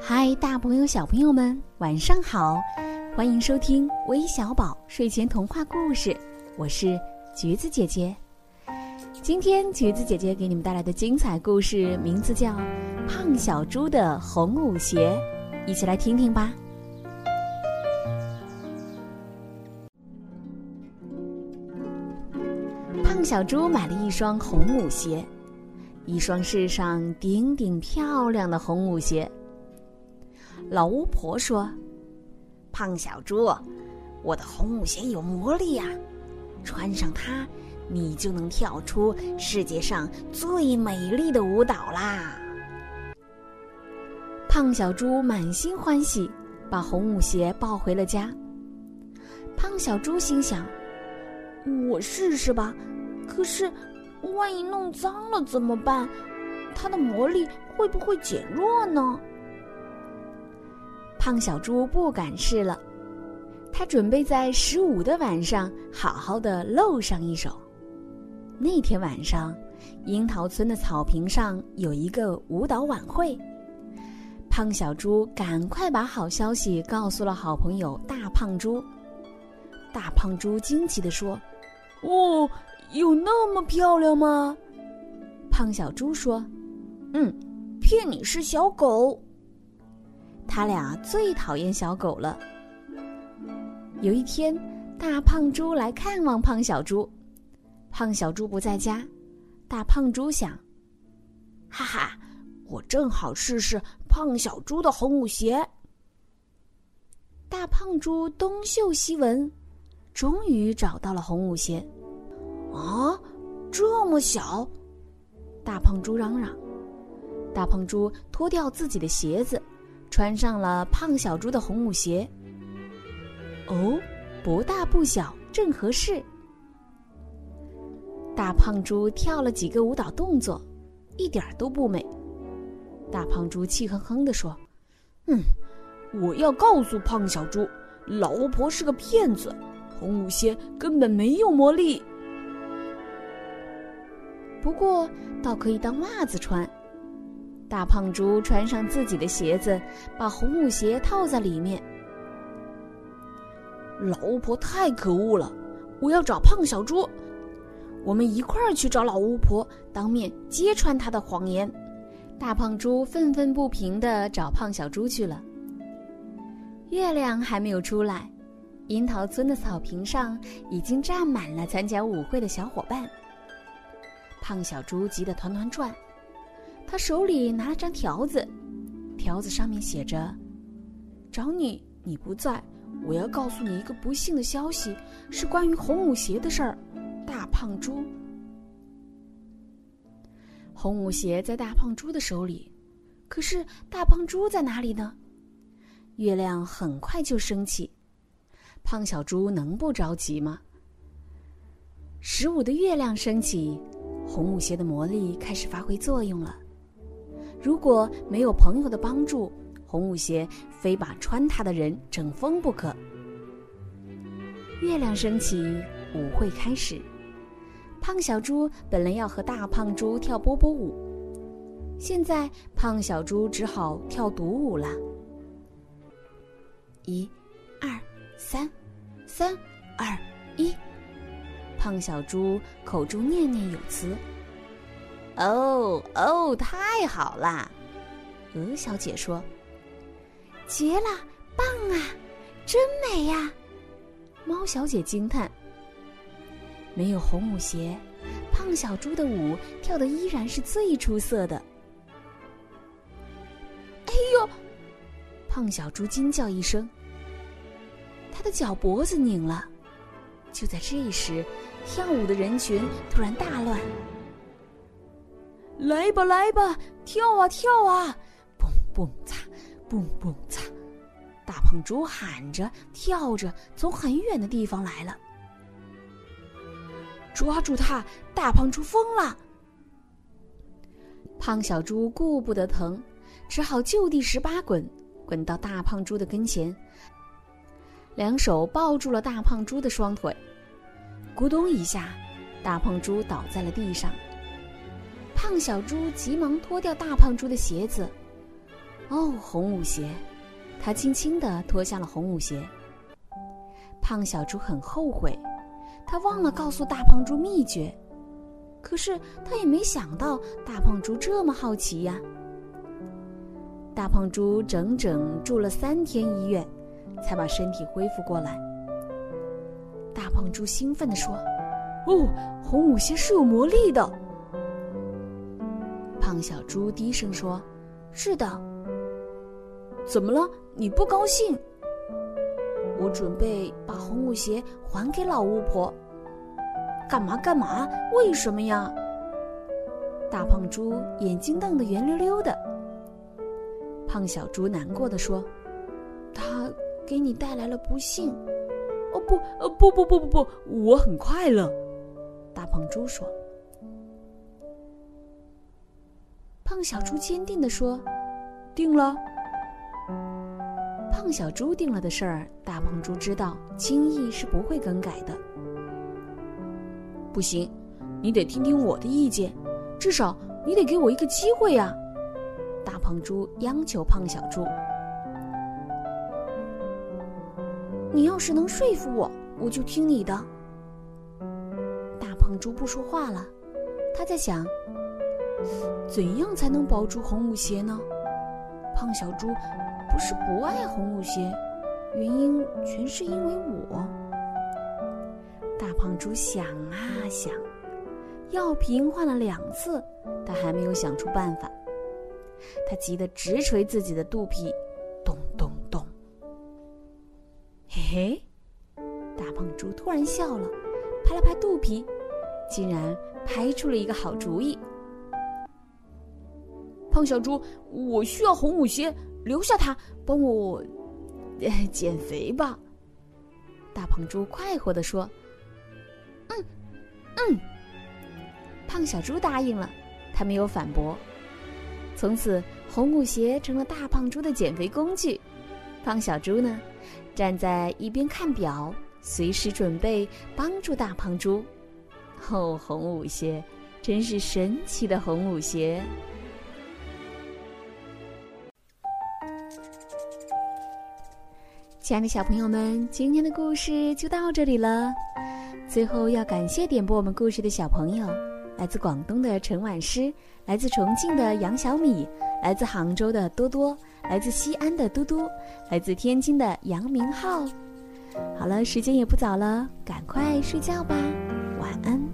嗨，大朋友、小朋友们，晚上好！欢迎收听微小宝睡前童话故事，我是橘子姐姐。今天橘子姐姐给你们带来的精彩故事名字叫《胖小猪的红舞鞋》，一起来听听吧。小猪买了一双红舞鞋，一双世上顶顶漂亮的红舞鞋。老巫婆说：“胖小猪，我的红舞鞋有魔力呀，穿上它，你就能跳出世界上最美丽的舞蹈啦！”胖小猪满心欢喜，把红舞鞋抱回了家。胖小猪心想：“我试试吧，可是万一弄脏了怎么办？它的魔力会不会减弱呢？”胖小猪不敢试了，他准备在十五的晚上好好的露上一手。那天晚上，樱桃村的草坪上有一个舞蹈晚会。胖小猪赶快把好消息告诉了好朋友大胖猪。大胖猪惊奇地说：“哦，有那么漂亮吗？”胖小猪说：“嗯，骗你是小狗。”他俩最讨厌小狗了。有一天，大胖猪来看望胖小猪，胖小猪不在家，大胖猪想：“哈哈，我正好试试胖小猪的红舞鞋。”大胖猪东嗅西闻，终于找到了红舞鞋。啊，这么小！大胖猪嚷嚷。大胖猪脱掉自己的鞋子。穿上了胖小猪的红舞鞋。哦，不大不小，正合适。大胖猪跳了几个舞蹈动作，一点都不美。大胖猪气哼哼地说：“嗯，我要告诉胖小猪，老巫婆是个骗子，红舞鞋根本没有魔力。不过，倒可以当袜子穿。”大胖猪穿上自己的鞋子，把红舞鞋套在里面。老巫婆太可恶了，我要找胖小猪，我们一块儿去找老巫婆，当面揭穿她的谎言。大胖猪愤愤不平地找胖小猪去了。月亮还没有出来，樱桃村的草坪上已经站满了参加舞会的小伙伴。胖小猪急得团团转。他手里拿了张条子，条子上面写着：“找你，你不在，我要告诉你一个不幸的消息，是关于红舞鞋的事儿。”大胖猪，红舞鞋在大胖猪的手里，可是大胖猪在哪里呢？月亮很快就升起，胖小猪能不着急吗？十五的月亮升起，红舞鞋的魔力开始发挥作用了。如果没有朋友的帮助，红舞鞋非把穿它的人整疯不可。月亮升起，舞会开始。胖小猪本来要和大胖猪跳波波舞，现在胖小猪只好跳独舞了。一、二、三，三、二、一。胖小猪口中念念有词。哦哦，太好啦！鹅小姐说：“绝了，棒啊，真美呀！”猫小姐惊叹：“没有红舞鞋，胖小猪的舞跳的依然是最出色的。”哎呦！胖小猪惊叫一声，他的脚脖子拧了。就在这时，跳舞的人群突然大乱。来吧，来吧，跳啊跳啊，蹦蹦擦，蹦蹦擦，大胖猪喊着跳着，从很远的地方来了。抓住他！大胖猪疯了。胖小猪顾不得疼，只好就地十八滚，滚到大胖猪的跟前，两手抱住了大胖猪的双腿，咕咚一下，大胖猪倒在了地上。胖小猪急忙脱掉大胖猪的鞋子。哦，红舞鞋！他轻轻地脱下了红舞鞋。胖小猪很后悔，他忘了告诉大胖猪秘诀。可是他也没想到大胖猪这么好奇呀。大胖猪整整住了三天医院，才把身体恢复过来。大胖猪兴奋地说：“哦，红舞鞋是有魔力的。”胖小猪低声说：“是的。”怎么了？你不高兴？我准备把红舞鞋还给老巫婆。干嘛干嘛？为什么呀？大胖猪眼睛瞪得圆溜溜的。胖小猪难过的说：“他给你带来了不幸。”不，呃不不不不不，我很快乐。大胖猪说。胖小猪坚定的说：“定了。”胖小猪定了的事儿，大胖猪知道，轻易是不会更改的。不行，你得听听我的意见，至少你得给我一个机会呀！大胖猪央求胖小猪：“你要是能说服我，我就听你的。”大胖猪不说话了，他在想：怎样才能保住红舞鞋呢？胖小猪。不是不爱红舞鞋，原因全是因为我。大胖猪想啊想，药瓶换了两次，他还没有想出办法。他急得直捶自己的肚皮，嘿，大胖猪突然笑了，拍了拍肚皮，竟然拍出了一个好主意。胖小猪，我需要红舞鞋。留下它，帮我减肥吧。大胖猪快活地说：“嗯，嗯。”胖小猪答应了，他没有反驳。从此，红舞鞋成了大胖猪的减肥工具。胖小猪呢，站在一边看表，随时准备帮助大胖猪。哦，红舞鞋，真是神奇的红舞鞋。亲爱的小朋友们，今天的故事就到这里了。最后要感谢点播我们故事的小朋友：来自广东的陈婉诗，来自重庆的杨小米，来自杭州的多多，来自西安的嘟嘟，来自天津的杨明浩。好了，时间也不早了，赶快睡觉吧，晚安。